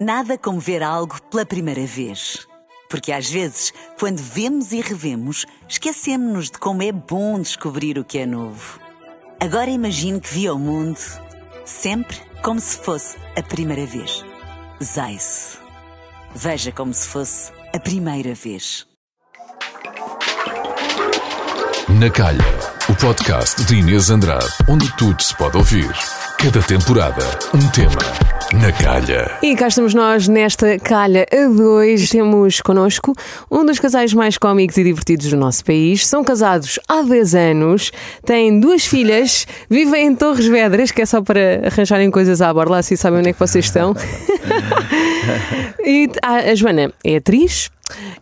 Nada como ver algo pela primeira vez. Porque às vezes, quando vemos e revemos, esquecemos-nos de como é bom descobrir o que é novo. Agora imagine que viu o mundo sempre como se fosse a primeira vez. Zais. Veja como se fosse a primeira vez. Na Calha, o podcast de Inês Andrade, onde tudo se pode ouvir. Cada temporada, um tema. Na Calha. E cá estamos nós nesta calha a dois. Temos connosco um dos casais mais cómicos e divertidos do nosso país. São casados há 10 anos, têm duas filhas, vivem em Torres Vedras, que é só para arranjarem coisas à borla, assim sabem onde é que vocês estão. e a Joana é atriz,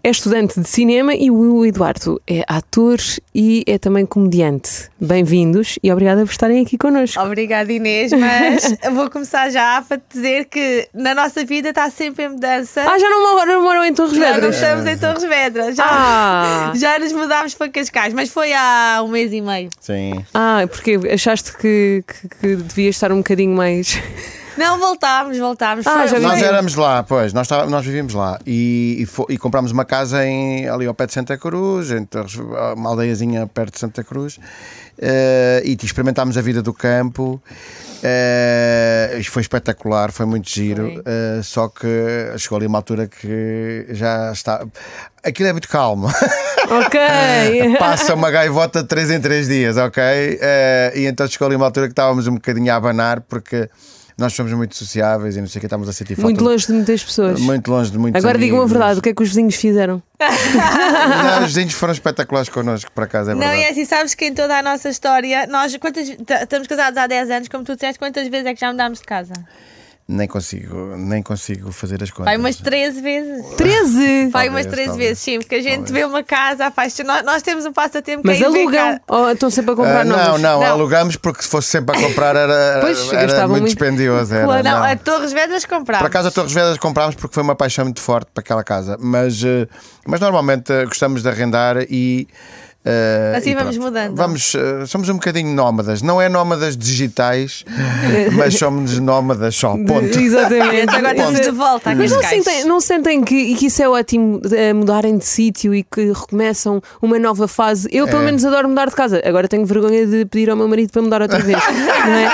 é estudante de cinema e o Eduardo é ator e é também comediante. Bem-vindos e obrigada por estarem aqui connosco. Obrigada, Inês, mas vou começar já para te dizer que na nossa vida está sempre em mudança. Ah, já não moram, não moram em Torres Já não Vedras? estamos em Torres Vedras, já, Ah. já nos mudámos para Cascais, mas foi há um mês e meio. Sim. Ah, porque achaste que, que, que devias estar um bocadinho mais. Não, voltámos, voltámos. Ah, já. Nós éramos lá, pois, nós, estava- nós vivíamos lá e, e, fo- e comprámos uma casa em, ali ao pé de Santa Cruz, em Torres- uma aldeiazinha perto de Santa Cruz, eh, e experimentámos a vida do campo. isto foi espetacular, foi muito giro. Eh, só que chegou ali uma altura que já está. Aquilo é muito calmo. Ok. Passa uma gaivota de 3 em 3 dias, ok? Eh, e então chegou ali uma altura que estávamos um bocadinho a abanar porque nós somos muito sociáveis e não sei o que, estávamos a sentir falta. Muito longe de muitas pessoas. Muito longe de muitos Agora digam a verdade, o que é que os vizinhos fizeram? Não, os vizinhos foram espetaculares connosco, por acaso, é Não, verdade. e é assim, sabes que em toda a nossa história, nós quantas, estamos casados há 10 anos, como tu disseste, quantas vezes é que já mudámos de casa? Nem consigo, nem consigo fazer as contas. Vai umas 13 vezes. 13! Vai umas Talvez, 13 talvez. vezes, sim, porque a gente vê uma casa, apaixona. Nós, nós temos um passatempo Mas que é ir ver alugam ou estão sempre a comprar Ah, não, novos? não, Não. alugamos porque se fosse sempre a comprar era, Pois, era muito muito. dispendioso. Era, Claro. Não, não. a Torres Vedras comprámos. Por acaso a Torres Vedras comprámos porque foi uma paixão muito forte para aquela casa, mas, eh, mas normalmente eh, gostamos de arrendar e. eh, Assim vamos pronto. mudando. Vamos, eh, somos um bocadinho nómadas, não é nómadas digitais, mas somos nómadas só. Ponto. Exatamente. Agora estamos de volta a Mas não sentem, não sentem que, e que isso é ótimo eh, mudarem de sítio e que recomeçam uma nova fase? Eu, pelo É. menos, adoro mudar de casa. Agora tenho vergonha de pedir ao meu marido para mudar outra vez. não é?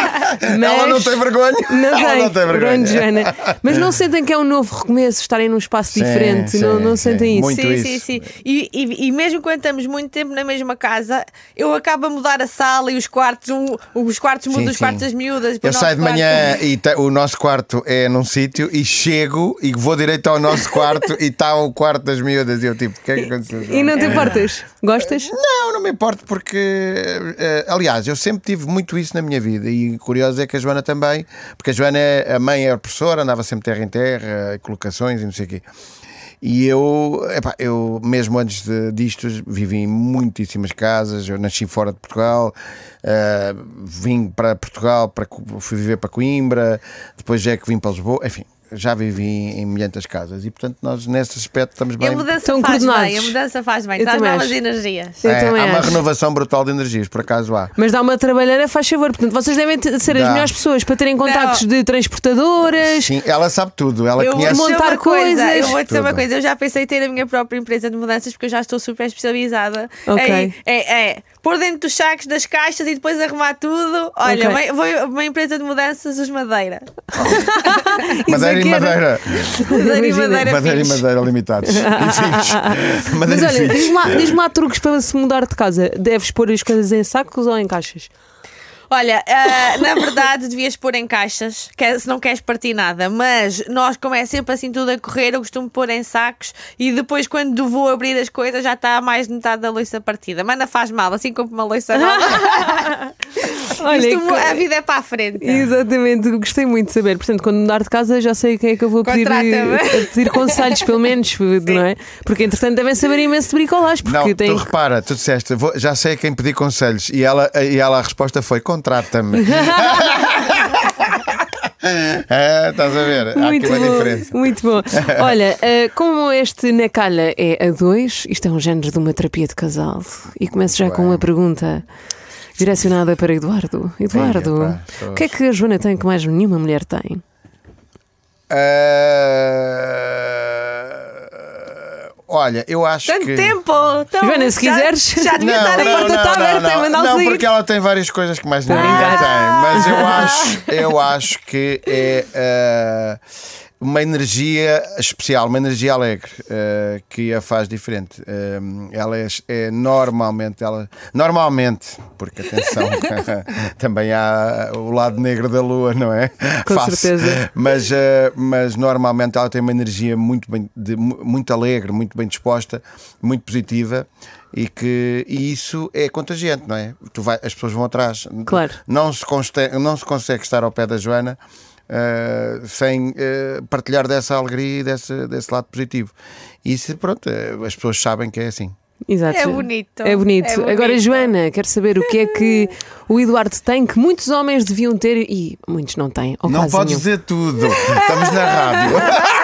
Mas... Ela não tem vergonha. Não Ela tem, não tem vergonha. Joana. Mas não sentem que é um novo recomeço, estarem num espaço Sim, diferente? não, sim, não sim. sentem isso? Muito sim, isso. sim, sim. E, e, e mesmo quando estamos muito tempo na mesma casa, eu acabo a mudar a sala e os quartos, um, os quartos mudam os quartos das miúdas. Eu saio de manhã e te- o nosso quarto é num sítio e chego e vou direito ao nosso quarto e está o quarto das miúdas e eu tipo, o que é que aconteceu? E não te importas? Gostas? Não, não me importo porque, eh, aliás, eu sempre tive muito isso na minha vida e curioso é que a Joana também, porque a Joana, é, a mãe era professora, andava sempre terra em terra, colocações e não sei o quê. E eu, epá, eu mesmo antes de, disto, vivi em muitíssimas casas. Eu nasci fora de Portugal, eh, vim para Portugal, para, fui viver para Coimbra, depois já é que vim para Lisboa, enfim, já vivi em milhentas casas. E portanto, nós nesse aspecto estamos E bem. a mudança Estão faz coordenados. bem, a mudança faz bem, Eu traz também novas acho. energias. É, há uma renovação brutal de energias, por acaso há. Mas dá uma trabalheira, faz favor. Portanto, vocês devem ser as Dá. melhores pessoas para terem contactos de transportadoras. Sim, ela sabe tudo, ela Eu vou conhece. dizer montar coisa, coisas. eu vou dizer uma coisa, eu já pensei em ter a minha própria empresa de mudanças porque eu já estou super especializada. Ok. em- É, é, pôr dentro dos sacos das caixas e depois arrumar tudo. Olha, Ok. uma, vou- uma empresa de mudanças, os Madeira. Madeira é e que era- Madeira. Madeira e. Madeira, Madeira e. Madeira limitados. E. Mas Madeira e olha, diz-me lá, diz-me lá truques para se mudar de casa. Deves pôr as coisas em sacos ou em caixas? Olha, ah, na verdade devias pôr em caixas, que é- se não queres partir nada, mas nós, como é sempre assim tudo a correr, eu costumo pôr em sacos e depois, quando vou abrir as coisas, já está mais de metade da louça partida. Mas não faz mal, assim como uma louça nova. Olha, Isto, que- a vida é para a frente. Exatamente, gostei muito de saber. Portanto, quando mudar de casa, já sei quem é que eu vou pedir, a pedir conselhos, pelo menos, não é? Porque entretanto devem saber imenso de bricolagem. Porque Não, tem... tu repara, tu disseste, vou- já sei a quem pedir conselhos. E ela, e ela a resposta foi: contrata-me. é, estás a ver? Há aqui Muito uma bom, diferença. muito bom. Olha, eh, como este na calha é a dois, isto é um género de uma terapia de casal. E começo já com bem. uma pergunta direcionada para Eduardo. Eduardo, estou- o que é que a Joana tem que mais nenhuma mulher tem? Ah, olha, eu acho Tanto que. tempo! Então, Joana, se já- quiseres. Já devia estar a porta está aberta e não, mandá-lo não, porque ela tem várias coisas que mais ninguém brincar. tem. Mas eu acho, eu acho que é eh, uma energia especial, uma energia alegre eh, que a faz diferente. Eh, ela é, é normalmente, ela, normalmente, porque atenção, também há o lado negro da lua, não é? Com certeza. Mas, eh, mas normalmente ela tem uma energia muito, bem, de- mu- muito alegre, muito bem disposta, muito positiva. E, que, e isso é contagiante, não é? Tu vai, as pessoas vão atrás. Claro. Não se, conste- não se consegue estar ao pé da Joana eh, sem eh, partilhar dessa alegria e desse, desse lado positivo. E isso, pronto, eh, as pessoas sabem que é assim. Exato. É bonito. É bonito. É bonito. Agora, Joana, quero saber o que é que o Eduardo tem que muitos homens deviam ter e muitos não têm. ou não quase podes nenhum. dizer tudo. Estamos na rádio.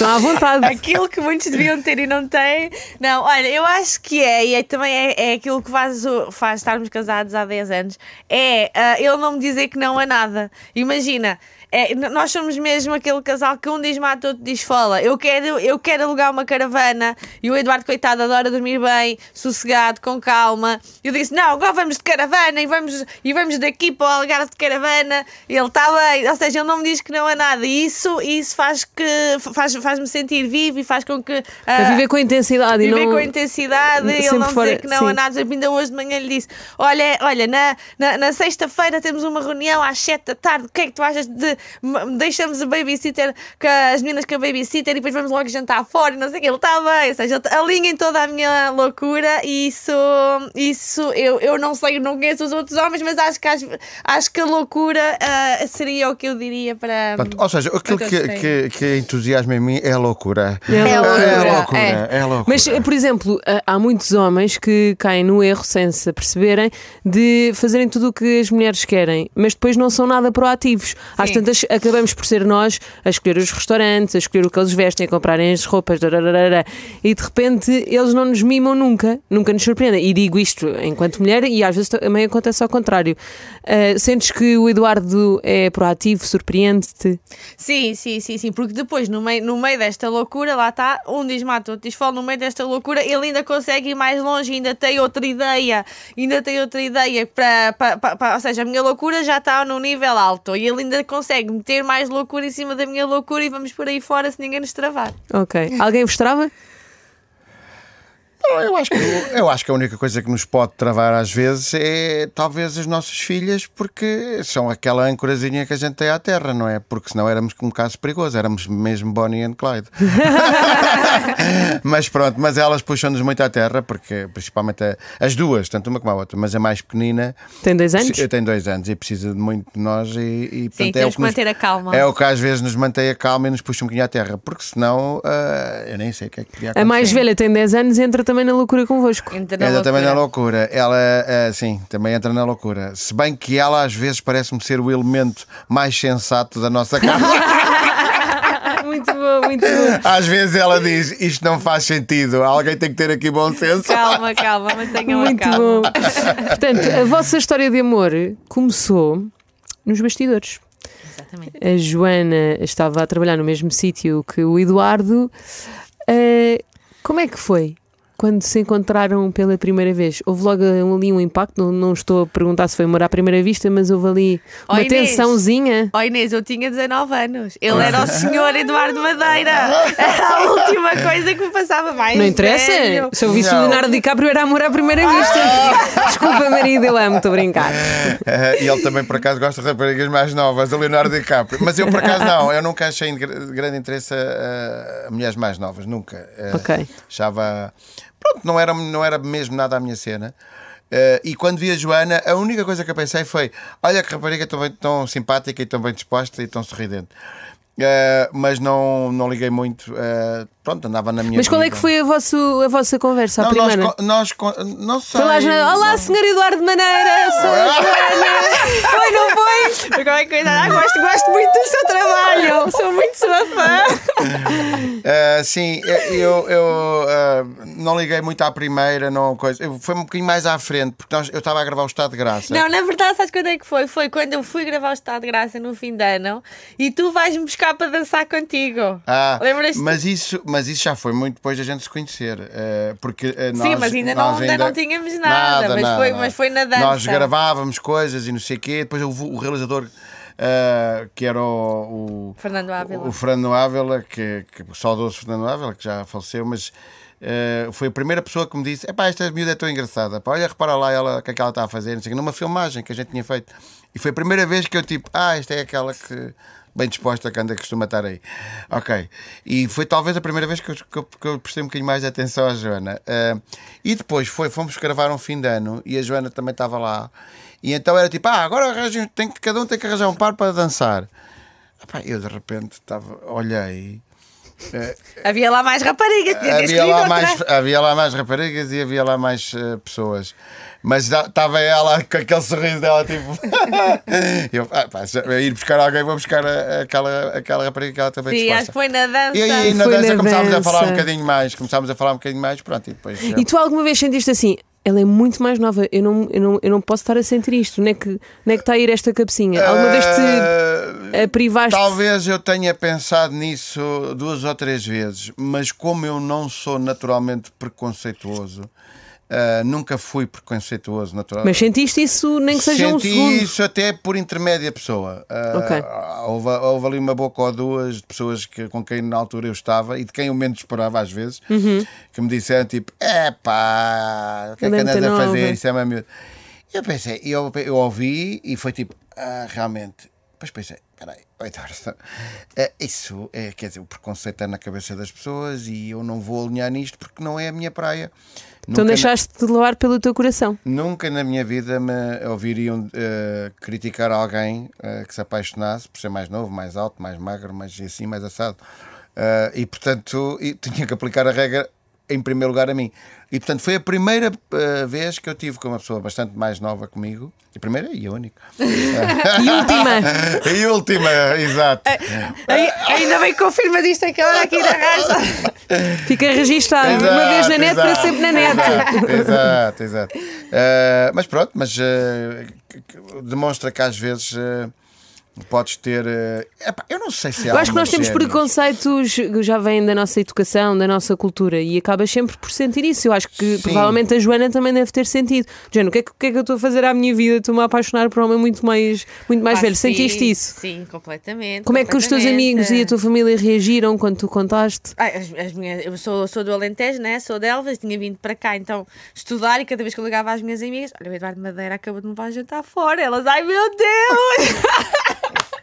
Estão à vontade. Aquilo que muitos deviam ter e não têm. Não, olha, eu acho que é, e é, também é, é aquilo que faz, faz estarmos casados há 10 anos, é ah, ele não me dizer que não a nada. Imagina. É, nós somos mesmo aquele casal que um diz mata, outro diz fala. Eu quero, eu quero alugar uma caravana e o Eduardo, coitado, adora dormir bem, sossegado, com calma. Eu disse: Não, agora vamos de caravana e vamos, e vamos daqui para o Algarve de caravana. E ele está bem, ou seja, ele não me diz que não há nada. E isso, isso faz que faz, faz-me sentir vivo e faz com que. Ah, viver com intensidade Viver e não. com intensidade, ele sempre não fora- dizer que não a sim. nada. Por exemplo, Ainda hoje de manhã lhe disse: Olha, olha na, na, na sexta-feira temos uma reunião às 7 da tarde. O que é que tu achas de. Deixamos a babysitter, com as meninas com a babysitter e depois vamos logo jantar fora e não sei o que. Ele está bem, ou seja, ele alinha em toda a minha loucura e isso, isso eu, eu não sei, não conheço os outros homens, mas acho que, acho, acho que a loucura ah, seria o que eu diria para. Pronto, ou seja, aquilo que, que, que entusiasma em mim é a loucura. É É É loucura, a loucura. é. É a loucura. Mas, por exemplo, há- há muitos homens que caem no erro, sem se aperceberem, de fazerem tudo o que as mulheres querem, mas depois não são nada proativos. Às Sim. Acabamos por ser nós a escolher os restaurantes, a escolher o que eles vestem, a comprarem as roupas, dararara, e de repente eles não nos mimam nunca, nunca nos surpreendem. E digo isto enquanto mulher, e às vezes também acontece ao contrário. Ah, sentes que o Eduardo é proativo, surpreende-te? Sim, sim, sim, sim, porque depois, no meio, no meio desta loucura, lá está, um diz mata, outro diz fala, no meio desta loucura, ele ainda consegue ir mais longe, ainda tem outra ideia, ainda tem outra ideia para, para- para- ou seja, a minha loucura já está num nível alto e ele ainda consegue meter mais loucura em cima da minha loucura e vamos por aí fora se ninguém nos travar. Ok. Alguém vos trava? Não, eu, acho que, eu acho que a única coisa que nos pode travar às vezes é talvez as nossas filhas, porque são aquela âncorazinha que a gente tem à terra, não é? Porque senão éramos um caso perigoso, éramos mesmo Bonnie and Clyde. mas pronto, mas elas puxam-nos muito à terra, porque principalmente a- as duas, tanto uma como a outra, mas a mais pequenina Tem dois anos? eu tenho dois anos e precisa de muito de nós e, e portanto, é o temos que que nos- manter a calma. É o que às vezes nos mantém a calma e nos puxa um bocadinho à terra, porque senão ah, eu nem sei o que é que podia A mais acontecer. velha tem 10 anos e entra também na loucura convosco. Entra na Ela também na loucura. loucura. Ela, ah, sim, também entra na loucura. Se bem que ela às vezes parece-me ser o elemento mais sensato da nossa casa. Muito bom, muito bom. às vezes ela diz: Isto não faz sentido, alguém tem que ter aqui bom senso. Calma, calma, mantenham a Muito calma. bom. Portanto, a vossa história de amor começou nos bastidores. Exatamente. A Joana estava a trabalhar no mesmo sítio que o Eduardo. Eh, como é que foi? Quando se encontraram pela primeira vez, houve logo ali um impacto. Não, não estou a perguntar se foi amor à primeira vista, mas houve ali Oh, uma Inês. tensãozinha. Ó Inês, eu tinha 19 anos. Ele era o senhor Eduardo Madeira. Era a última coisa que me passava mais. Não interessa. velho. Se eu visse o. Leonardo DiCaprio, era amor à primeira vista. Desculpa, marido, eu amo, estou a brincar. Ah, e ele também, por acaso, gosta de raparigas mais novas, o Leonardo DiCaprio. Mas eu, por acaso, não. Eu nunca achei de gra- de grande interesse a, a mulheres mais novas, nunca. Ah, Ok. Achava. Pronto, não era, não era mesmo nada a minha cena. Ah, e quando vi a Joana, a única coisa que eu pensei foi: olha que rapariga tão, bem- tão simpática e tão bem disposta e tão sorridente. Ah, mas não, não liguei muito. ah, pronto, andava na minha Mas qual é que foi a, vosso, a vossa conversa, a Não, nós, primeira? nós, co- não sei. Lá, Olá, não- senhor Eduardo Maneira, sou a Joana. Foi, não foi? Ah, gosto, gosto muito do seu trabalho. Sou muito sua fã. Ah, sim, eu, eu ah, não liguei muito à primeira, não coisa. Eu, foi um bocadinho mais à frente, porque nós- eu estava a gravar o Estado de Graça. Não, na verdade, sabes quando é que foi? Foi quando eu fui gravar o Estado de Graça no fim de ano e tu vais-me buscar para dançar contigo. Ah, Lembras-te? mas isso, mas isso já foi muito depois da gente se conhecer. eh, porque eh, nós, Sim, mas ainda não- ainda não tínhamos nada, mas foi- mas foi na dança. Nós gravávamos coisas e não sei o quê. Depois houve o realizador eh, que era o, o, Fernando Ávila. o Fernando Ávila, que, que o saudoso Fernando Ávila, que já faleceu, mas eh, foi a primeira pessoa que me disse: Epá, esta miúda é tão engraçada. Pá, olha, repara lá ela, o que é que ela está a fazer, não sei o quê, numa filmagem que a gente tinha feito. E foi a primeira vez que eu, tipo, ah, esta é aquela que bem disposta que anda costuma estar aí. Ok. E foi talvez a primeira vez que eu, que eu- que eu prestei um bocadinho mais de atenção à Joana. Ah, e depois foi, fomos gravar um fim de ano e a Joana também estava lá. E então era tipo, ah, agora tem que, cada um tem que arranjar um par para dançar. Epá, eu de repente estava, olhei. Havia lá mais raparigas, Havia lá, mais, havia lá mais raparigas e havia lá mais eh, pessoas. Mas estava ela com aquele sorriso dela, tipo. eu, ah, pá, ir buscar alguém, vou buscar a- aquela, aquela rapariga que ela também Sim, disposta. acho que foi na dança. E aí na Foi dança na começámos a falar um bocadinho mais, começámos a falar um bocadinho mais, pronto, e depois. E tu alguma vez sentiste assim? Ela é muito mais nova, eu não, eu não, eu não posso estar a sentir isto. Não é que, não é que está a ir esta cabecinha? Alguma vez te Eh, a privaste? Talvez eu tenha pensado nisso duas ou três vezes, mas como eu não sou naturalmente preconceituoso, eh, nunca fui preconceituoso naturalmente. Mas sentiste isso, nem que seja um Senti segundo. isso até por intermédia pessoa. Ah, Ok. houve, houve ali uma boca ou duas de pessoas que, com quem na altura eu estava e de quem eu menos esperava às vezes, Uhum. que me disseram tipo: é pá, o que é que andas a fazer? nova." Isso é uma miúda. Eu pensei, eu, eu ouvi e foi tipo: ah, realmente. Depois pensei: peraí, oi, Eduardo, eh, isso é, quer dizer, o preconceito é na cabeça das pessoas e eu não vou alinhar nisto porque não é a minha praia. Então Nunca na- deixaste de levar pelo teu coração. Nunca na minha vida me ouviriam eh, criticar alguém eh, que se apaixonasse por ser mais novo, mais alto, mais magro, mais assim, mais assado. Eh, e portanto, tinha que aplicar a regra em primeiro lugar a mim. E portanto, foi a primeira eh, vez que eu tive com uma pessoa bastante mais nova comigo. A primeira e única. E última, e última, exato. Ai- Ainda bem que confirmas isto aquela aqui na raça. fica registado. uma vez na net, para exato, sempre na net. Exato, exato. exato. Eh, mas pronto, mas eh, que demonstra que às vezes eh, podes ter. eh, epá, eu não sei se há Eu acho que nós temos género. preconceitos que já vêm da nossa educação, da nossa cultura e acabas sempre por sentir isso. Eu acho que Sim. provavelmente a Joana também deve ter sentido. Joana, o que é que, o que é que eu estou a fazer à minha vida? Estou-me a apaixonar por um homem muito mais, muito mais Ah, velho. sim, Sentiste isso? Sim, completamente. Como é que os teus amigos e a tua família reagiram quando tu contaste? Ai, as, as minhas, eu sou, sou do Alentejo, né? sou de Elvas, tinha vindo para cá então estudar e cada vez que eu ligava às minhas amigas, olha, o Eduardo Madeira acabou de me levar jantar fora. Elas, ai meu Deus!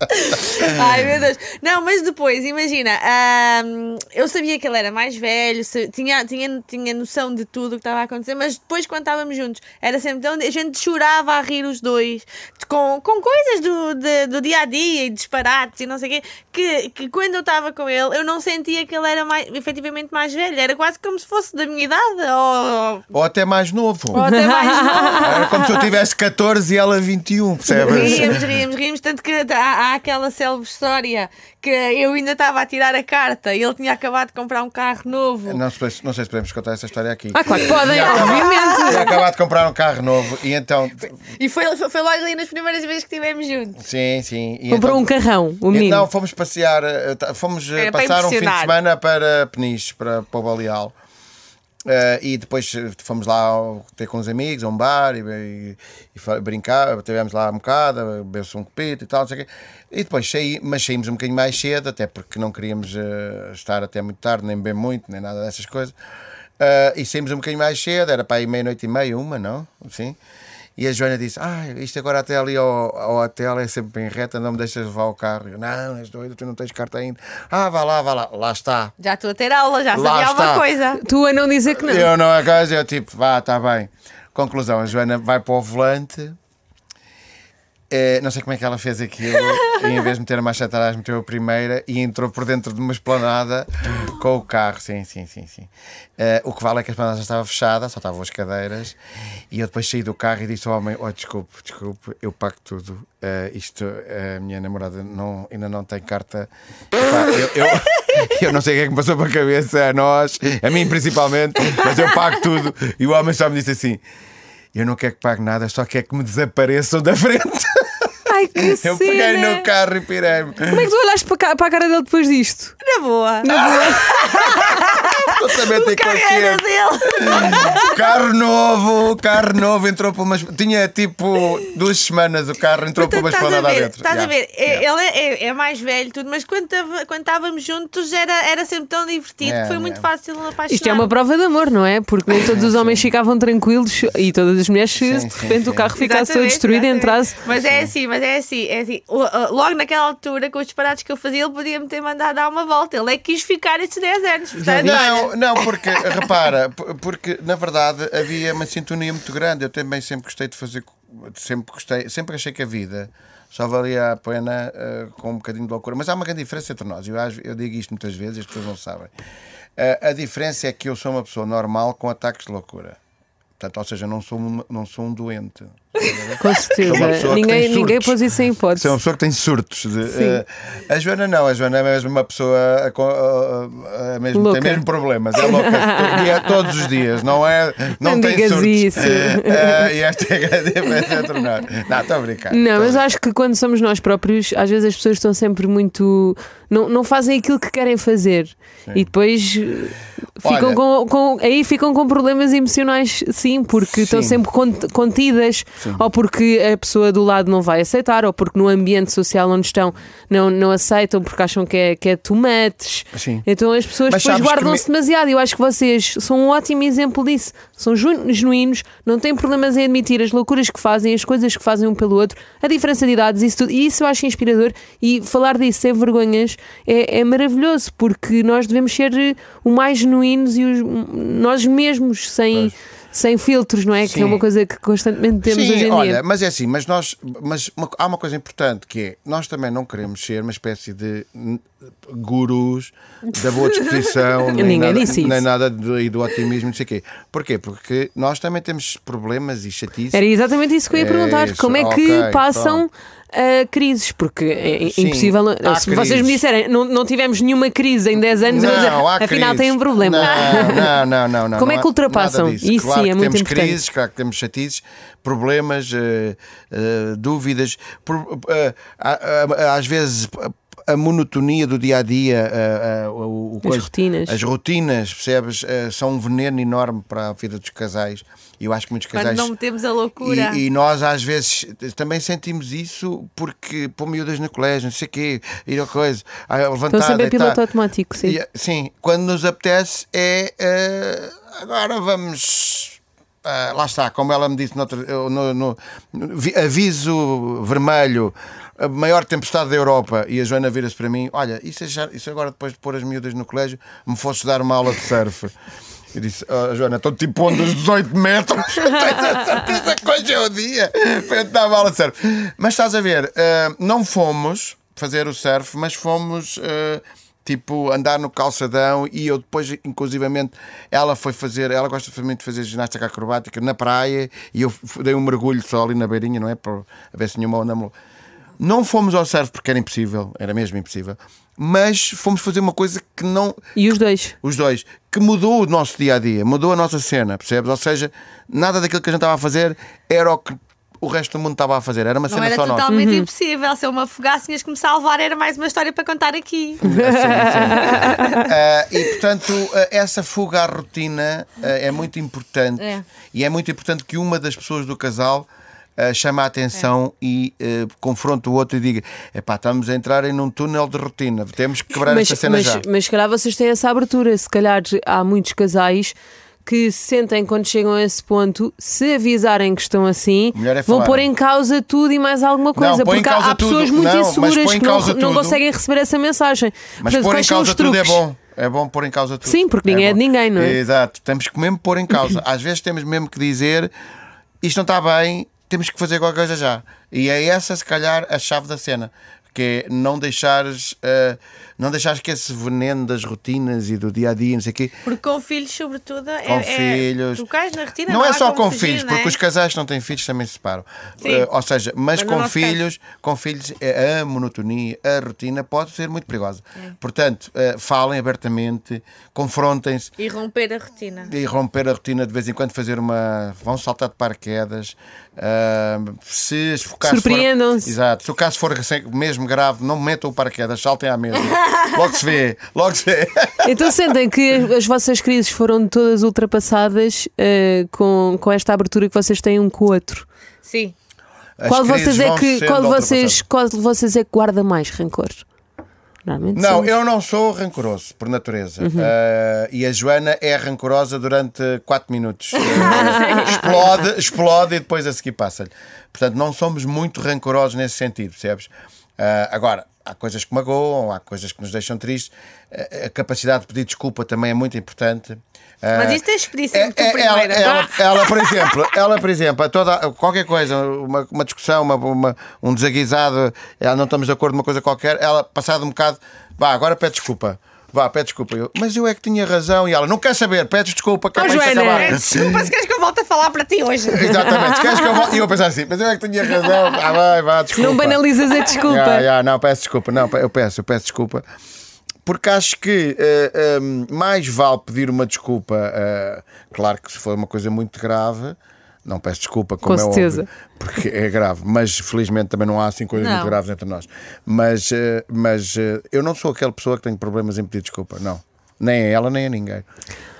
ai meu Deus! Não, mas depois, imagina, eu sabia que ele era mais velho, tinha, tinha, tinha noção de tudo o que estava a acontecer, mas depois quando estávamos juntos era sempre tão. A gente chorava a rir os dois com, com coisas do, de- do dia a dia e disparates e não sei o quê, que, que quando eu estava com ele eu não sentia que ele era mais, efetivamente mais velho, era quase como se fosse da minha idade ou, Ou até mais novo. ou até mais novo. Era como se eu tivesse 14 e ela 21, percebes? Ríamos, ríamos, ríamos, tanto que há, há aquela célebre história que eu ainda estava a tirar a carta e ele tinha acabado de comprar um carro novo. Não, se- não sei se podemos contar essa história aqui. Ah, claro que podem, obviamente. Tinha acabado de comprar um carro novo e então. E foi, foi, logo ali nas primeiras vezes que estivemos juntos. Sim, sim. E Comprou então- um carrão, o E menino. Não, fomos passear, eh, tá- fomos eh, Era para passar um fim de impressionar. semana para Peniche, para, para o Baleal. Eh, e depois eh, fomos lá ter com os amigos, a um bar e, e, e brincar, estivemos lá um bocado, bebeu-se um copito e tal, não sei quê. E depois saí, mas saímos um bocadinho mais cedo, até porque não queríamos eh, estar até muito tarde, nem beber muito, nem nada dessas coisas. Eh, e saímos um bocadinho mais cedo, era para aí meia-noite e meia, uma, não? Sim. E a Joana disse: Ah, isto agora até ali ao, ao hotel é sempre bem reta, não me deixas levar o carro. Eu, não, és doido, tu não tens carta ainda. Ah, vá lá, vá lá, lá está. Já estou a ter aula, já Lá sabia alguma está. coisa. Tu a não dizer que não. Eu não a coisa, eu tipo, vá, está bem. Conclusão: a Joana vai para o volante eh, não sei como é que ela fez aquilo. e em vez de meter a marcha atrás, meteu a primeira e entrou por dentro de uma esplanada com o carro. Sim, sim, sim. sim. Eh, o que vale é que a esplanada já estava fechada, só estavam as cadeiras. E eu depois saí do carro e disse ao homem: Oh, desculpe, desculpe, eu pago tudo. Eh, isto, a minha namorada não, ainda não tem carta. Epá, eu, eu, eu não sei o que é que me passou para a cabeça, a nós, a mim principalmente, mas eu pago tudo. E o homem só me disse assim: Eu não quero que pague nada, só quero que me desapareçam da frente. Ai, que Eu peguei cena. no carro e pirei-me. Como é que tu olhaste para, cá- para a cara dele depois disto? Na boa. Totalmente Carreira inconsciente. dele. Carro novo, carro novo, entrou para uma. Tinha tipo duas semanas o carro, entrou para uma Portanto, estás a esplanada ver, dentro. estás a Yeah. ver, é- Yeah. ele é, é mais velho tudo, mas quando, tava- quando estávamos juntos era, era sempre tão divertido Yeah, que foi muito fácil apaixonar. Isto é uma prova de amor, não é? Porque nem todos os homens ficavam tranquilos e todas as mulheres, se Sim, de repente sim. o carro ficasse todo destruído e exatamente. entrasse. Mas é assim, mas é assim, é assim. O- o- Logo naquela altura, com os disparates que eu fazia, ele podia-me ter mandado dar uma volta. Ele é que quis ficar estes 10 anos. Portanto, Não, não, porque, repara, porque na verdade havia uma sintonia muito grande. Eu também sempre gostei de fazer, sempre gostei, sempre achei que a vida só valia a pena eh, com um bocadinho de loucura. Mas há uma grande diferença entre nós. Eu, eu digo isto muitas vezes as pessoas não sabem. Eh, a diferença é que eu sou uma pessoa normal com ataques de loucura. Portanto, ou seja, não sou não sou um doente. Com certeza. que Ninguém, ninguém pôs isso em hipótese. Sou uma pessoa que tem surtos. de- eh, a Joana não, a Joana é mesmo uma pessoa a, co- a- mesmo, tem mesmo problemas. É louca todo dia, todos os dias, não é? Não, Não tem digas surtos. isso. Eh, e esta é nós. Não, estou a brincar. Não, mas brincar. acho que quando somos nós próprios, às vezes as pessoas estão sempre muito. Não, não fazem aquilo que querem fazer e depois eh, ficam Olha- com, com- Aí ficam com problemas emocionais, sim, porque estão Sim. sempre cont- contidas, ou porque a pessoa do lado não vai aceitar, ou porque no ambiente social onde estão não, não aceitam porque acham que é, que é tomates. Sim. Então as pessoas Mas depois guardam-se me- demasiado. Eu acho que vocês são um ótimo exemplo disso. São genuínos, não têm problemas em admitir as loucuras que fazem, as coisas que fazem um pelo outro, a diferença de idades, isso tudo. E isso eu acho inspirador. E falar disso sem vergonhas é, é maravilhoso, porque nós devemos ser eh, o mais genuínos e os- nós mesmos, sem, sem filtros, não é? Que Sim. é uma coisa que constantemente temos Sim, hoje em olha, dia. mas é assim, mas nós, mas uma- há uma coisa importante que é, nós também não queremos ser uma espécie de gurus da boa disposição, nem, nada, nem nada do, e do otimismo, não sei o quê. Porquê? Porque nós também temos problemas e chatices. Era exatamente isso que eu ia É perguntar. isso, Como é que ok, passam a crises? Porque é é Sim, impossível. se vocês crises. me disserem não, não tivemos nenhuma crise em 10 anos, Não, afinal crises. tem um problema. Não, não, não, não. Como é que ultrapassam? Isso claro sim, é muito temos importante. crises, claro que temos chatices, problemas, eh, eh, dúvidas, por- eh, às vezes. A monotonia do dia a dia, o, o As coisa- rotinas. as rotinas, percebes? Eh, são um veneno enorme para a vida dos casais. E eu acho que muitos quando casais. não metemos a loucura. E, e nós às vezes também sentimos isso porque pôr miúdas no colégio, não sei o quê, ir a coisa, a levantar. Estão sempre piloto automático, sim. E, sim, quando nos apetece é eh, agora vamos. ah, lá está, como ela me disse no, outro- no- no- no vi- aviso vermelho, a maior tempestade da Europa, e a Joana vira-se para mim: Olha, isso, é isso agora depois de pôr as miúdas no colégio, me fosse dar uma aula de surf. Eu disse, "Oh, Joana, estou tipo onde os 18 metros. Tens a certeza que hoje é o dia para te dar uma aula de surf. Mas estás a ver, ah, não fomos fazer o surf, mas fomos. ah, tipo andar no calçadão e eu depois inclusivamente ela foi fazer ela gosta muito de fazer ginástica acrobática na praia e eu dei um mergulho só ali na beirinha não é para ver se nenhuma onda. Não fomos ao surf porque era impossível era mesmo impossível mas fomos fazer uma coisa que não E os dois. os dois, que mudou o nosso dia a dia, mudou a nossa cena, percebes? Ou seja, nada daquilo que a gente estava a fazer era o que o resto do mundo estava a fazer, era uma Não cena era só nossa. totalmente impossível. Se eu me afogasse, tinhas que me salvar. Era mais uma história para contar aqui. Ah, e portanto, ah, essa fuga à rotina ah, é muito importante É. e é muito importante que uma das pessoas do casal chame a atenção e ah, confronte o outro e diga: epá, estamos a entrar em um túnel de rotina, temos que quebrar Mas, esta cena mas, já. mas se calhar vocês têm essa abertura. Se calhar há muitos casais que se sentem quando chegam a esse ponto, se avisarem que estão assim, é vão pôr em causa tudo e mais alguma coisa. em porque há- há, pessoas muito Não, inseguras que não, não conseguem receber essa mensagem. Mas Portanto, pôr em causa tudo é bom. É bom pôr em causa tudo. Sim, porque ninguém é bom. de ninguém, não é? Exato. Temos que mesmo pôr em causa. Às vezes temos mesmo que dizer isto não está bem, temos que fazer qualquer coisa já. E é essa, se calhar, a chave da cena. Que é não deixares, uh, não deixares que esse veneno das rotinas e do dia a dia, não sei o quê, Porque com filhos, sobretudo, é, com é, filhos. Tu cais na retina, Não, é há só com fugir, filhos, não é? porque os casais que não têm filhos também se separam. Eh, ou seja, mas, Mas com filhos, com filhos, eh, a monotonia, a rotina pode ser muito perigosa. É. Portanto, eh, falem abertamente, confrontem-se E romper a rotina. e romper a rotina de vez em quando, fazer uma. vão saltar de paraquedas. ah, se, o caso Surpreendam-se. Exato. Se o caso for assim, mesmo grave, não metam o paraquedas, saltem à mesa. logo se vê, logo se vê. Então sentem que as vossas crises foram todas ultrapassadas eh, com, com esta abertura que vocês têm um com o outro. Sim. As qual de vocês é que qual de vocês qual de vocês é que guarda mais rancor? Não, somos. eu não sou rancoroso, por natureza. Uhum. Ah, e a Joana é rancorosa durante 4 minutos. Ah, explode, explode e depois a seguir passa-lhe. Portanto, não somos muito rancorosos nesse sentido, percebes? Ah, agora, há coisas que magoam, há coisas que nos deixam tristes. Ah, a capacidade de pedir desculpa também é muito importante. Ah, Mas isso tens de pedir é- sempre tu é- ela, primeiro. ela, ela, por exemplo, ela, por exemplo, toda, qualquer coisa, uma, uma discussão, uma, uma- um desaguisado, ela não estamos de acordo numa coisa qualquer, ela, passado um bocado, vá, agora pede desculpa. Vá, pede desculpa. Eu, mas eu é que tinha razão. E ela, não quer saber, pede desculpa, que Oh, Joana, acabar. Desculpa se queres que eu volte a falar para ti hoje. Exatamente, se queres que eu volte? E eu pensar assim, mas eu é que tinha razão. Ah, vai, vá, desculpa. Não banalizas a desculpa. Ya, ya, não, peço desculpa. Não, eu peço, eu peço desculpa. Porque acho que hum, mais vale pedir uma desculpa. eh, claro que se for uma coisa muito grave, não peço desculpa, como Com é certeza. óbvio, porque é grave. Mas felizmente também não há assim coisas Não. muito graves entre nós. Mas, eh, mas eh, eu não sou aquela pessoa que tem problemas em pedir desculpa, não. Nem a ela, nem a ninguém.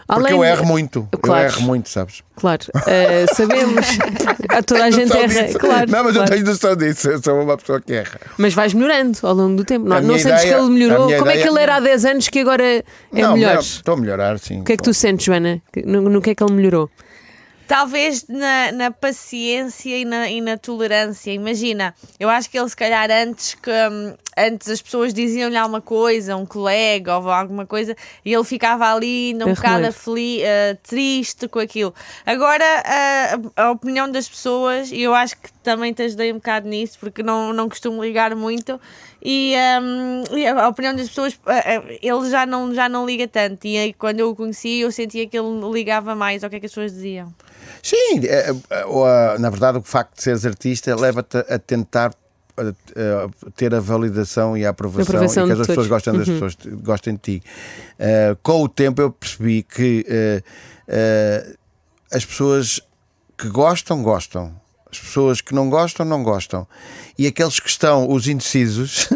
Porque Além eu de- erro muito. Claro. Eu erro muito, sabes? Claro, eh, sabemos. A toda a gente Noção erra. disso. Claro, Não, mas claro. eu tenho noção disso. Eu sou uma pessoa que erra. Mas vais melhorando ao longo do tempo. Não, A não minha sentes ideia- que ele a melhorou? minha Como é que ideia- ele era há 10 anos que agora é não, melhor? não, Estou a melhorar, sim. O que é que tu sentes, Joana? Que- No, no que é que ele melhorou? Talvez na, na paciência e na, e na tolerância. Imagina, eu acho que ele se calhar antes que hum, antes as pessoas diziam-lhe alguma coisa, um colega ou alguma coisa, e ele ficava ali num bocado afli, eh, triste com aquilo. Agora ah, a, opinião das pessoas, e eu acho que também te ajudei um bocado nisso, porque não, não costumo ligar muito. E, hum, e a opinião das pessoas, ah, ele já não, já não liga tanto. E aí, quando eu o conheci, eu sentia que ele ligava mais ao que é que as pessoas diziam. Sim, é, é, ou, na verdade, o facto de seres artista leva-te a tentar ter a validação e a aprovação, Aprovação e que as pessoas gostem das pessoas gostem de ti. Ah, com o tempo eu percebi que ah, ah, as pessoas que gostam, gostam. As pessoas que não gostam, não gostam. E aqueles que estão, os indecisos,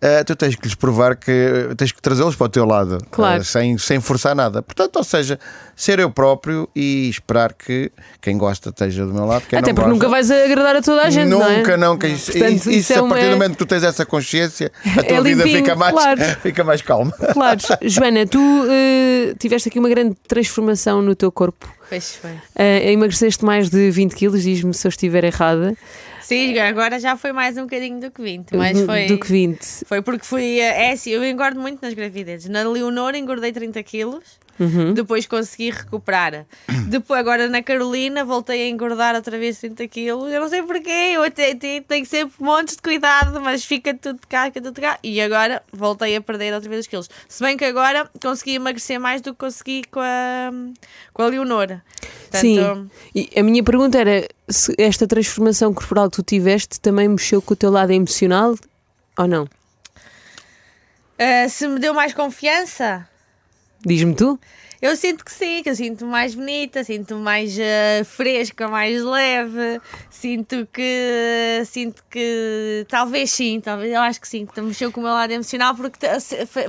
ah, tu tens que lhes provar que tens que trazê-los para o teu lado, Claro. ah, sem, sem forçar nada. Portanto, ou seja, ser eu próprio e esperar que quem gosta esteja do meu lado. Até não porque gosta, nunca vais agradar a toda a gente, não é? Nunca, nunca. Isso, Portanto, isso, é a uma- partir do momento que tu tens essa consciência, a tua É vida limpinho, fica mais, claro. fica mais calma. Claro. Joana, tu eh, tiveste aqui uma grande transformação no teu corpo. Pois foi. Eh, emagreceste mais de 20 quilos, diz-me se eu estiver errada. Sim, agora já foi mais um bocadinho do que 20, mas foi. Do que 20. Foi porque fui. eh, É assim, eu engordo muito nas gravidezes. Na Leonor engordei 30 quilos, Uhum. depois consegui recuperar. Depois, agora na Carolina, voltei a engordar outra vez 30 quilos. Eu não sei porquê, eu até, te- tenho sempre montes de cuidado, mas fica tudo de cá, fica tudo de cá. E agora voltei a perder outra vez os quilos. Se bem que agora consegui emagrecer mais do que consegui com a, com a Leonor. Portanto, Sim. E a minha pergunta era se esta transformação corporal que tu tiveste também mexeu com o teu lado emocional ou não? eh, se me deu mais confiança. Diz-me tu? Eu sinto que sim, que eu sinto-me mais bonita, sinto-me mais eh, fresca, mais leve, sinto que sinto que talvez sim, talvez eu acho que sim, que mexeu com o meu lado emocional porque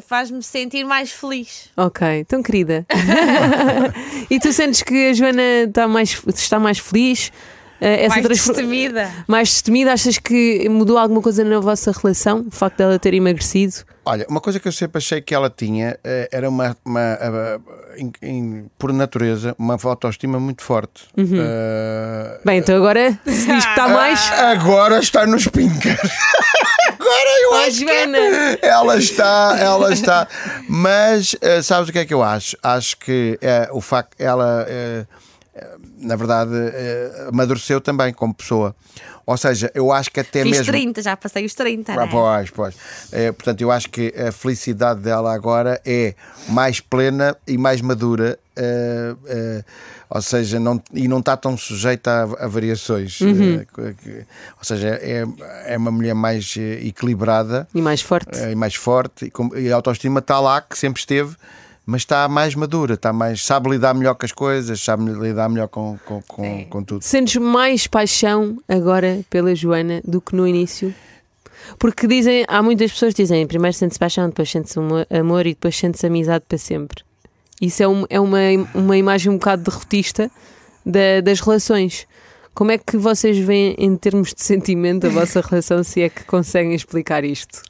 faz-me sentir mais feliz. Ok, tão querida. e tu sentes que a Joana está mais, está mais feliz? Eh, mais transfor- destemida. mais destemida? Achas que mudou alguma coisa na vossa relação? O facto dela ter emagrecido? Olha, uma coisa que eu sempre achei que ela tinha eh, era uma, uma, eh, em- em- por natureza, uma autoestima muito forte. Uhum. Eh, Bem, então agora se diz que está mais. Agora está nos pinkers. Agora eu Oh, acho Joana! que ela está, ela está. Mas eh, sabes o que é que eu acho? Acho que eh, o facto ela eh, eh, na verdade, eh, amadureceu também como pessoa. Ou seja, eu acho que até Fiz mesmo. 30, já passei os 30. Ah, né? Pois, pois. É, portanto, eu acho que a felicidade dela agora é mais plena e mais madura. eh, eh, ou seja, não, e não está tão sujeita a, a variações. eh, que- ou seja, é, é uma mulher mais eh, equilibrada E mais forte. eh, e mais forte. E, com- e a autoestima está lá, que sempre esteve, mas está mais madura, está mais, sabe lidar melhor com as coisas, sabe lidar melhor com, com, com, com tudo. Sentes mais paixão agora pela Joana do que no início? Porque dizem, há muitas pessoas que dizem primeiro sentes paixão, depois sentes amor, amor e depois sentes amizade para sempre. Isso é, um- é uma, uma imagem um bocado derrotista da- das relações. Como é que vocês veem em termos de sentimento a vossa relação, se é que conseguem explicar isto?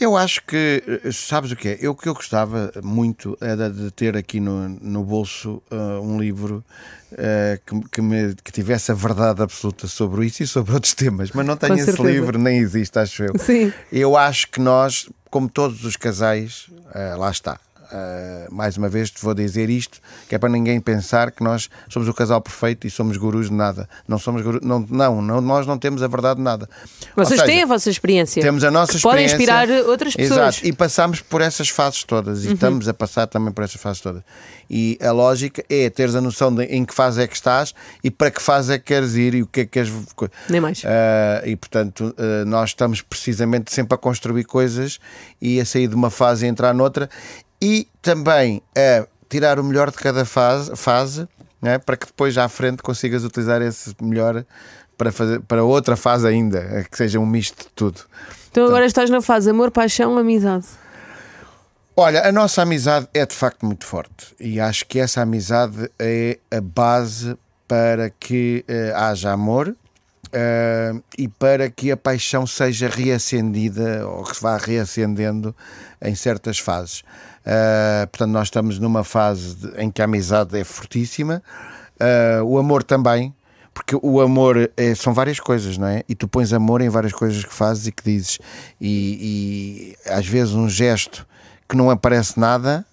Eu acho que, eh, sabes o que é? Eu que eu gostava muito era de ter aqui no, no bolso eh, um livro eh, que, que, me, que tivesse a verdade absoluta sobre isso e sobre outros temas, mas não tenho esse certeza. livro, nem existe, acho eu. Sim. Eu acho que nós, como todos os casais, eh, lá está. Eh, mais uma vez te vou dizer isto, que é para ninguém pensar que nós somos o casal perfeito e somos gurus de nada. Não somos gurus, não, não, não, nós não temos a verdade de nada. Vocês seja, têm a vossa experiência. temos a nossa que podem experiência. inspirar outras pessoas. Uhum. Exato, e passamos por essas fases todas e estamos a passar também por essas fases todas. E a lógica é teres a noção de em que fase é que estás e para que fase é que queres ir e o que é que queres. Nem mais. Ah, e portanto, ah, nós estamos precisamente sempre a construir coisas e a sair de uma fase e entrar noutra e também a tirar o melhor de cada fase, fase né, para que depois à frente consigas utilizar esse melhor para, fazer, para outra fase ainda, que seja um misto de tudo. Então agora estás na fase amor, paixão, amizade. Olha, a nossa amizade é de facto muito forte e acho que essa amizade é a base para que eh, haja amor eh, e para que a paixão seja reacendida ou que se vá reacendendo em certas fases. Eh, portanto, nós estamos numa fase de- em que a amizade é fortíssima, eh, o amor também. Porque o amor é- são várias coisas, não é? E tu pões amor em várias coisas que fazes e que dizes. E, e às vezes um gesto que não aparece nada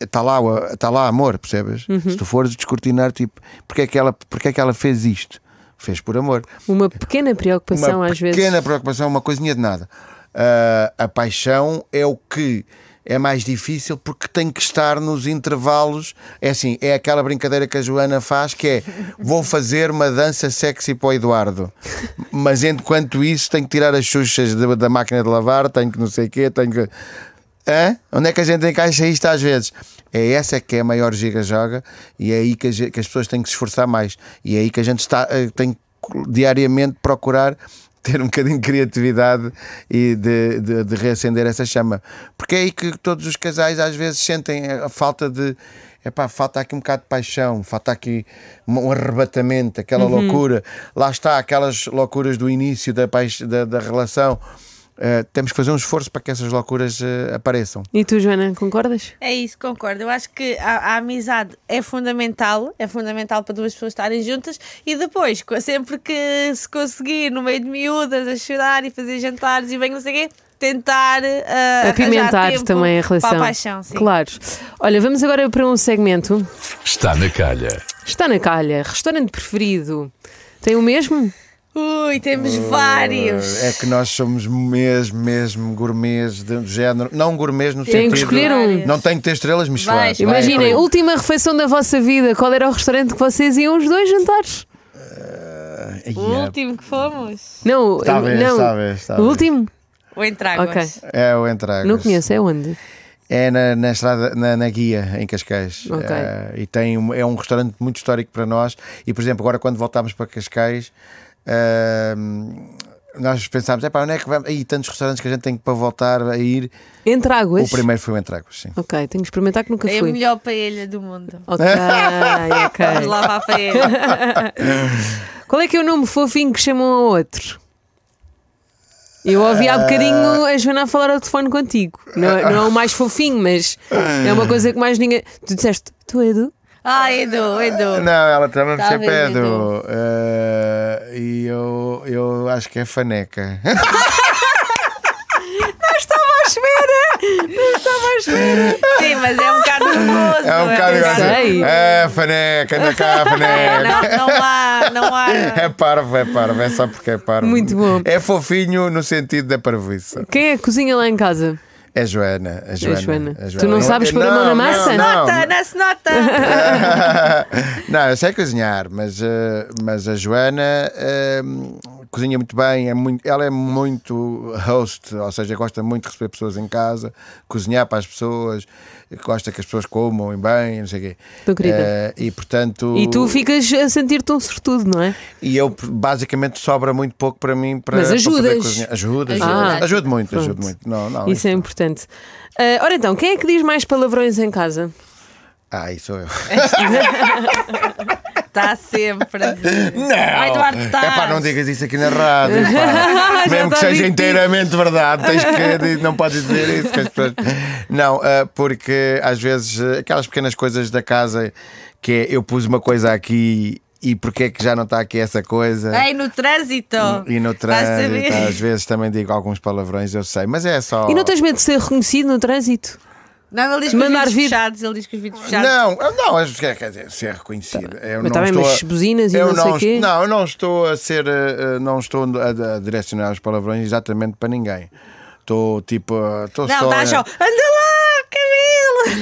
está lá, está lá amor, percebes? Se tu fores descortinar, tipo, porque é, que ela, porque é que ela fez isto? Fez por amor. Uma pequena preocupação uma às vezes. pequena preocupação, uma coisinha de nada. Ah, a paixão é o que é mais difícil porque tem que estar nos intervalos. É assim, é aquela brincadeira que a Joana faz que é vou fazer uma dança sexy para o Eduardo, mas enquanto isso tenho que tirar as xuxas da, máquina de lavar, tenho que não sei o quê, tenho que. Hã? Onde é que a gente encaixa isto às vezes? É essa que é a maior giga-joga e é aí que, que as pessoas têm que se esforçar mais. E é aí que a gente está, eh, tem que diariamente procurar ter um bocadinho de criatividade e de, de, de reacender essa chama. Porque é aí que todos os casais às vezes sentem a falta de. Epá, falta aqui um bocado de paixão, falta aqui um arrebatamento, aquela loucura. Lá está, aquelas loucuras do início da, paix- da, da relação. Eh, temos que fazer um esforço para que essas loucuras eh, apareçam. E tu, Joana, concordas? É isso, concordo. Eu acho que a, a amizade é fundamental, é fundamental para duas pessoas estarem juntas e depois, sempre que se conseguir, no meio de miúdas, a chorar e fazer jantares e bem não sei o quê, tentar uh, Apimentar também a relação. Para a paixão, sim. Claro. Olha, vamos agora para um segmento. Está na calha. Está na calha. Restaurante preferido. Tem o mesmo? Ui, temos vários. É que nós somos mesmo, mesmo gourmets de género. Não gourmets no Tem sentido. que escolher um. Não tem que ter estrelas Michelin. Imaginem, última refeição da vossa vida. Qual era o restaurante que vocês iam os dois jantares? Ai, O é. último que fomos. Não, Talvez, não. talvez, O último? O Entráguas. Ok. É o Entragas. Não conheço, é onde? É na, na estrada, na, na guia, em Cascais. Ok. Eh, e tem, é um restaurante muito histórico para nós. E, por exemplo, agora quando voltámos para Cascais, nós pensámos: é pá, onde é que vamos? Aí, tantos restaurantes que a gente tem que para voltar a ir. Entre águas? O primeiro foi o Entragos, sim. Ok, tenho que experimentar que nunca É a fui. melhor paella do mundo. Ok, ok. Vamos lá para a paella. Qual é que é o nome fofinho que chamam ao outro? Eu ouvi há bocadinho a Joana a falar ao telefone contigo. Não, é- não é o mais fofinho, mas é uma coisa que mais ninguém. Tu disseste, tu Edu? Ah, Edu, Edu. Não, ela chama-me Tá sempre bem, Edu. Eh, e eu, eu acho que é faneca. Estava à espera! Não estava à espera. Sim, mas é um bocado nervoso. É um bocado eu igual assim, sei. É, faneca, anda cá, É, faneca. não, não há. Não há... É parvo, é parvo, é só porque é parvo. Muito bom. É fofinho no sentido da parvoíça. Quem é que cozinha lá em casa? É Joana. A Joana, Joana. a Tu não sabes pôr a mão na massa? Não, Nota, não se nota. não, eu sei cozinhar, mas, eh, mas a Joana eh, cozinha muito bem, é muito, ela é muito host, ou seja, gosta muito de receber pessoas em casa, cozinhar para as pessoas, gosta que as pessoas comam bem, não sei o quê. Querida. Eh, e portanto. E tu ficas a sentir-te um sortudo, não é? E eu basicamente sobra muito pouco para mim para, Mas para ajudas? cozinhar. Ajuda, ajuda. Ah, ajuda muito, ajuda muito. Não, não, Isso é importante. Ah, ora então, quem é que diz mais palavrões em casa? Ah, isso sou eu. Está sempre. Não! Ai, Eduardo, é pá, não digas isso aqui na rádio. pá. Mesmo que seja inteiramente verdade, tens que, não podes dizer isso. Pessoas... Não, ah, porque às vezes ah, aquelas pequenas coisas da casa que é eu pus uma coisa aqui e porque é que já não está aqui essa coisa. Ei, no trânsito. E no trânsito, às vezes também digo alguns palavrões, eu sei, mas é só. E não tens medo de ser reconhecido no trânsito? Não, ele diz que os Mandar vidros vir- fechados. Ele diz que os vidros fechados. Não, não, acho que é- quer dizer, ser reconhecido. Eu Mas não também estou umas a- buzinas e eu não sei quê. Não, eu não estou a ser, eh, eh, não estou a, a direcionar os palavrões exatamente para ninguém. Estou tipo, eh, estou Não, só. está a- só. Anda.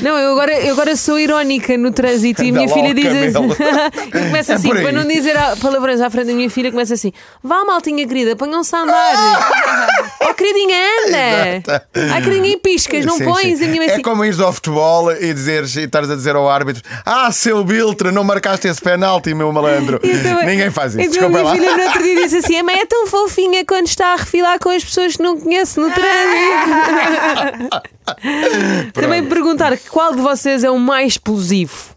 Não, eu agora, eu agora sou irónica no trânsito e a Anda minha lá filha diz assim. e começa É assim, por aí. para não dizer a- palavrões à frente da minha filha, começa assim: vá, maltinha querida, ponham-se a andar. oh, queridinha, anda. Exato. Ai, queridinha, piscas, não Sim, pões. sim. E a minha É assim, como ires ao futebol e dizeres e estares a dizer ao árbitro: Ah, seu Biltre, não marcaste esse penalti, meu malandro. Então, Ninguém faz isso. Então a Desculpa minha lá. filha no outro dia disse assim: a mãe é tão fofinha quando está a refilar com as pessoas que não conhece no trânsito. Também qual de vocês é o mais explosivo.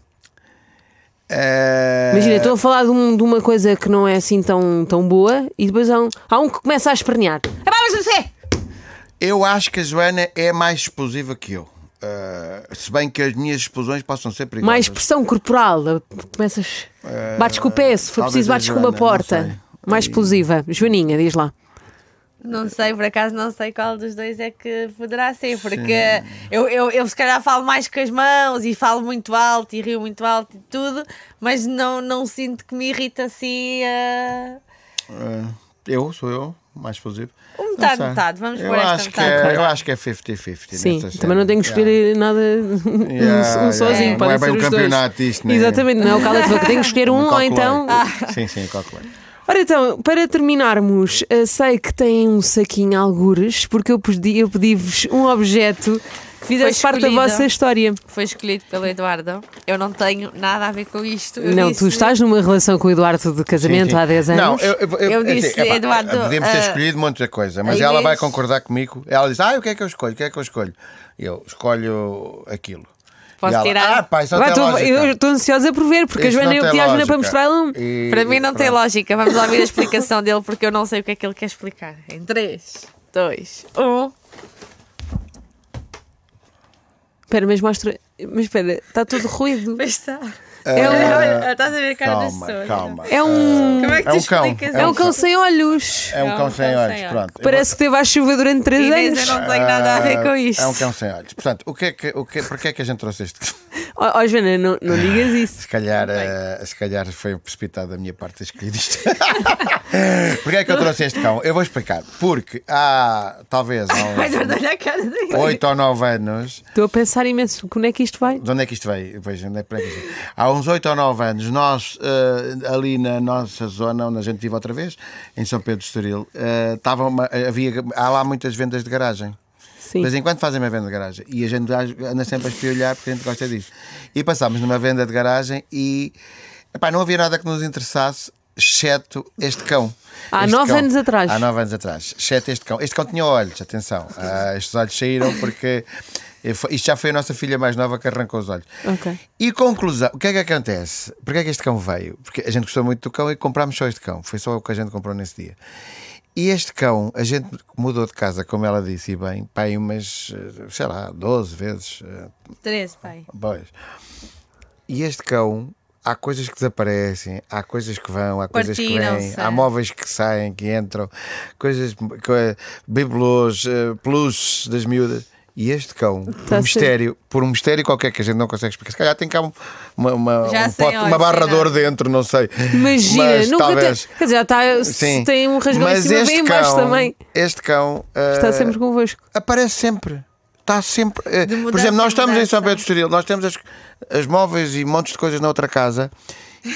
Eh, Imagina, estou a falar de, um- de uma coisa que não é assim tão, tão boa e depois há um, há um que começa a espernear. Ah, pá, mas você! Eu acho que a Joana é mais explosiva que eu. Uh, se bem que as minhas explosões possam ser perigosas. Mais pressão corporal. Começas. Bates com o pé, se for talvez preciso, a bates com uma Joana, não porta. sei. Mais explosiva. Joaninha, diz lá. Não sei, por acaso não sei qual dos dois é que poderá ser, porque eu, eu, eu se calhar falo mais com as mãos e falo muito alto e rio muito alto e tudo, mas não, não sinto que me irrita assim. eh, Uh, eu, sou eu, mais explosivo. Um Não metade, metade, vamos eu por esta acho que metade. é, Eu acho que é 50-50. Sim, também não tenho que cena. escolher nada Yeah, um, yeah. sozinho. Não podem é bem ser um os campeonato dois. isto, né? Exatamente, não é o cala de boca. Tenho que escolher um ou então. Sim, sim, calculei. Ora então, para terminarmos, eh, sei que têm um saquinho algures, porque eu pedi- eu pedi-vos um objeto que fizesse parte da vossa história. Foi escolhido pelo Eduardo. Eu não tenho nada a ver com isto. Eu não, disse- tu estás numa relação com o Eduardo de casamento Sim, sim. há 10 anos. Não, eu, eu, Eu assim, disse, epá, Eduardo, Podíamos ter ah, escolhido um monte de coisa, mas a ela vai concordar comigo. Ela diz: Ah, o que é que eu escolho? O que é que eu escolho? Eu escolho aquilo. Posso ela, tirar? Ah, pá, isso não Vai, tem tô- lógica. eu estou ansiosa por ver, porque Isso a Joana não eu tem pedi à Joana para lógica. mostrar um. E- Para mim não tem pronto. lógica. Vamos lá ouvir a explicação dele porque eu não sei o que é que ele quer explicar. Em 3, 2, 1. Espera, mas mostra. Mas espera, está tudo ruído. Pois está. É um- estás a ver a cara das Calma, pessoas. calma. É um. Como é que É um cão, É um cão sem olhos. É um É cão sem olhos. Pronto. Parece que teve à chuva durante 3 Inês, anos. eu não tenho nada a ver com isto. É um cão sem olhos. Portanto, o que é que, o que, porquê é que a gente trouxe este? Ó ó, Joana, não, não digas isso. Se calhar, eh, se calhar foi precipitado da minha parte ter escolhido isto. Porquê é que eu trouxe este cão? Eu vou explicar. Porque há, talvez, há Vai uns olhar a cara dele. 8 ou 9 anos, Estou a pensar imenso. Como é que isto vai? De onde é que isto veio? Pois, onde é, que isto? Há uns 8 ou 9 anos, nós, eh, ali na nossa zona, onde a gente vive outra vez, em São Pedro de Estoril, estava uma- havia, há lá muitas vendas de garagem. Sim. De vez em quando fazem uma venda de garagem e a gente anda sempre a espiolhar porque a gente gosta disso. E passámos numa venda de garagem e epá, não havia nada que nos interessasse, exceto este cão. Há Este nove cão. anos atrás. Há nove anos atrás, exceto este cão. Este cão tinha olhos, atenção. Ah, estes olhos saíram porque eh, isto já foi a nossa filha mais nova que arrancou os olhos. Ok. E conclusão, o que é que acontece? Porquê é que este cão veio? Porque a gente gostou muito do cão e comprámos só este cão. Foi só o que a gente comprou nesse dia. E este cão, a gente mudou de casa, como ela disse, e bem, pai, umas, eh, sei lá, 12 vezes. eh, 13, pai. Pois. E este cão, há coisas que desaparecem, há coisas que vão, há coisas que vêm, há móveis que saem, que entram, coisas, co- bibelôs, eh, peluches das miúdas. E este cão, por Tá um, mistério, por um mistério qualquer que a gente não consegue explicar, se calhar tem cá um- uma, uma, Já um sei, pote- uma barra sei de ouro nada. dentro, não sei. Imagina, Mas nunca talvez- tem. Quer dizer, está, Sim. se tem um rasgão em Mas cima, este em cão, também. Este cão Está eh, sempre convosco. aparece sempre. Está sempre. De por exemplo, nós em estamos em mudança. São Pedro de Estoril, nós temos as, as móveis e montes de coisas na outra casa.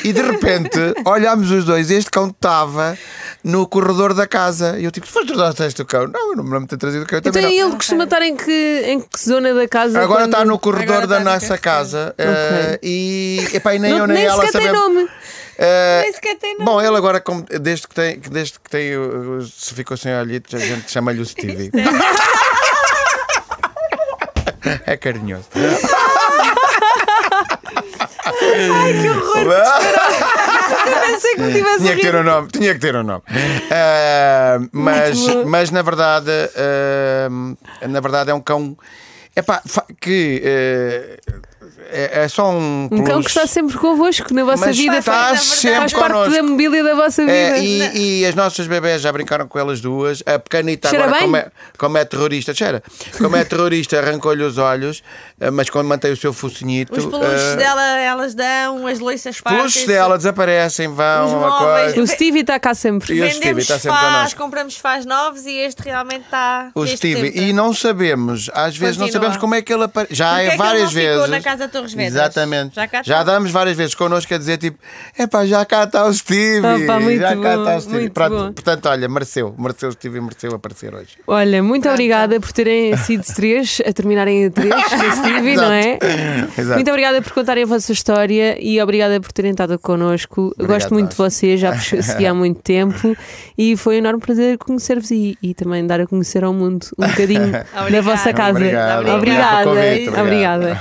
E de repente olhámos os dois e este cão estava no corredor da casa. E eu tipo, foste tu trouxeste o cão? Não, eu não me lembro de ter trazido o cão. eu Então também não. ele costuma estar em que, em que zona da casa? Agora quando- está no corredor Agora da está no nossa casa eh, e, epá, e nem Não- eu nem, nem ela sequer tem sabemos. nome. Eh, Nem sequer tem nome. Bom, ele agora, como- desde que tem, que desde que tem, o- o- se ficou sem olhitos, a gente chama-lhe o Stevie. É carinhoso. Ai, que horror! Pensei que me tivesse Tinha que ter um nome, tinha que ter um nome. Ah, mas, mas na verdade, ah, na verdade é um cão epá, que eh, é, é só um. Um cão que está sempre convosco na vossa Mas vida. está faz, sempre faz parte connosco. da mobília da vossa vida. É, e, e as nossas bebés já brincaram com elas duas. A pequenita Cheira agora, como é, como é terrorista, cheira. Como é terrorista, arrancou-lhe os olhos, eh, mas quando mantém o seu focinhito. Os peluches eh, dela, elas dão, as loiças Os partem. peluches dela desaparecem, vão, Os móveis. coisa. O Stevie está cá sempre. E o Stevie Vendemos está sempre faz, connosco. compramos faz novos e este realmente está. O Stevie, e não sabemos, às vezes não Continua. sabemos como é que ele aparece. Já é é que ele várias não ficou vezes. Torres Vedras? Exatamente. Já cá já damos várias vezes connosco a dizer tipo: epá, já cá está o Stevie. Opa, muito já cá bom, está o muito Pronto, portanto, olha, mereceu, mereceu o Stevie, mereceu aparecer hoje. Olha, muito obrigada por terem sido três, a terminarem a três, no Stevie, não é? Exato. Muito obrigada por contarem a vossa história e obrigada por terem estado connosco. Gosto muito de vocês, já vos segui há muito tempo e foi um enorme prazer conhecer-vos e, e também dar a conhecer ao mundo um bocadinho da vossa casa. Obrigado, Obrigada. obrigado Obrigada.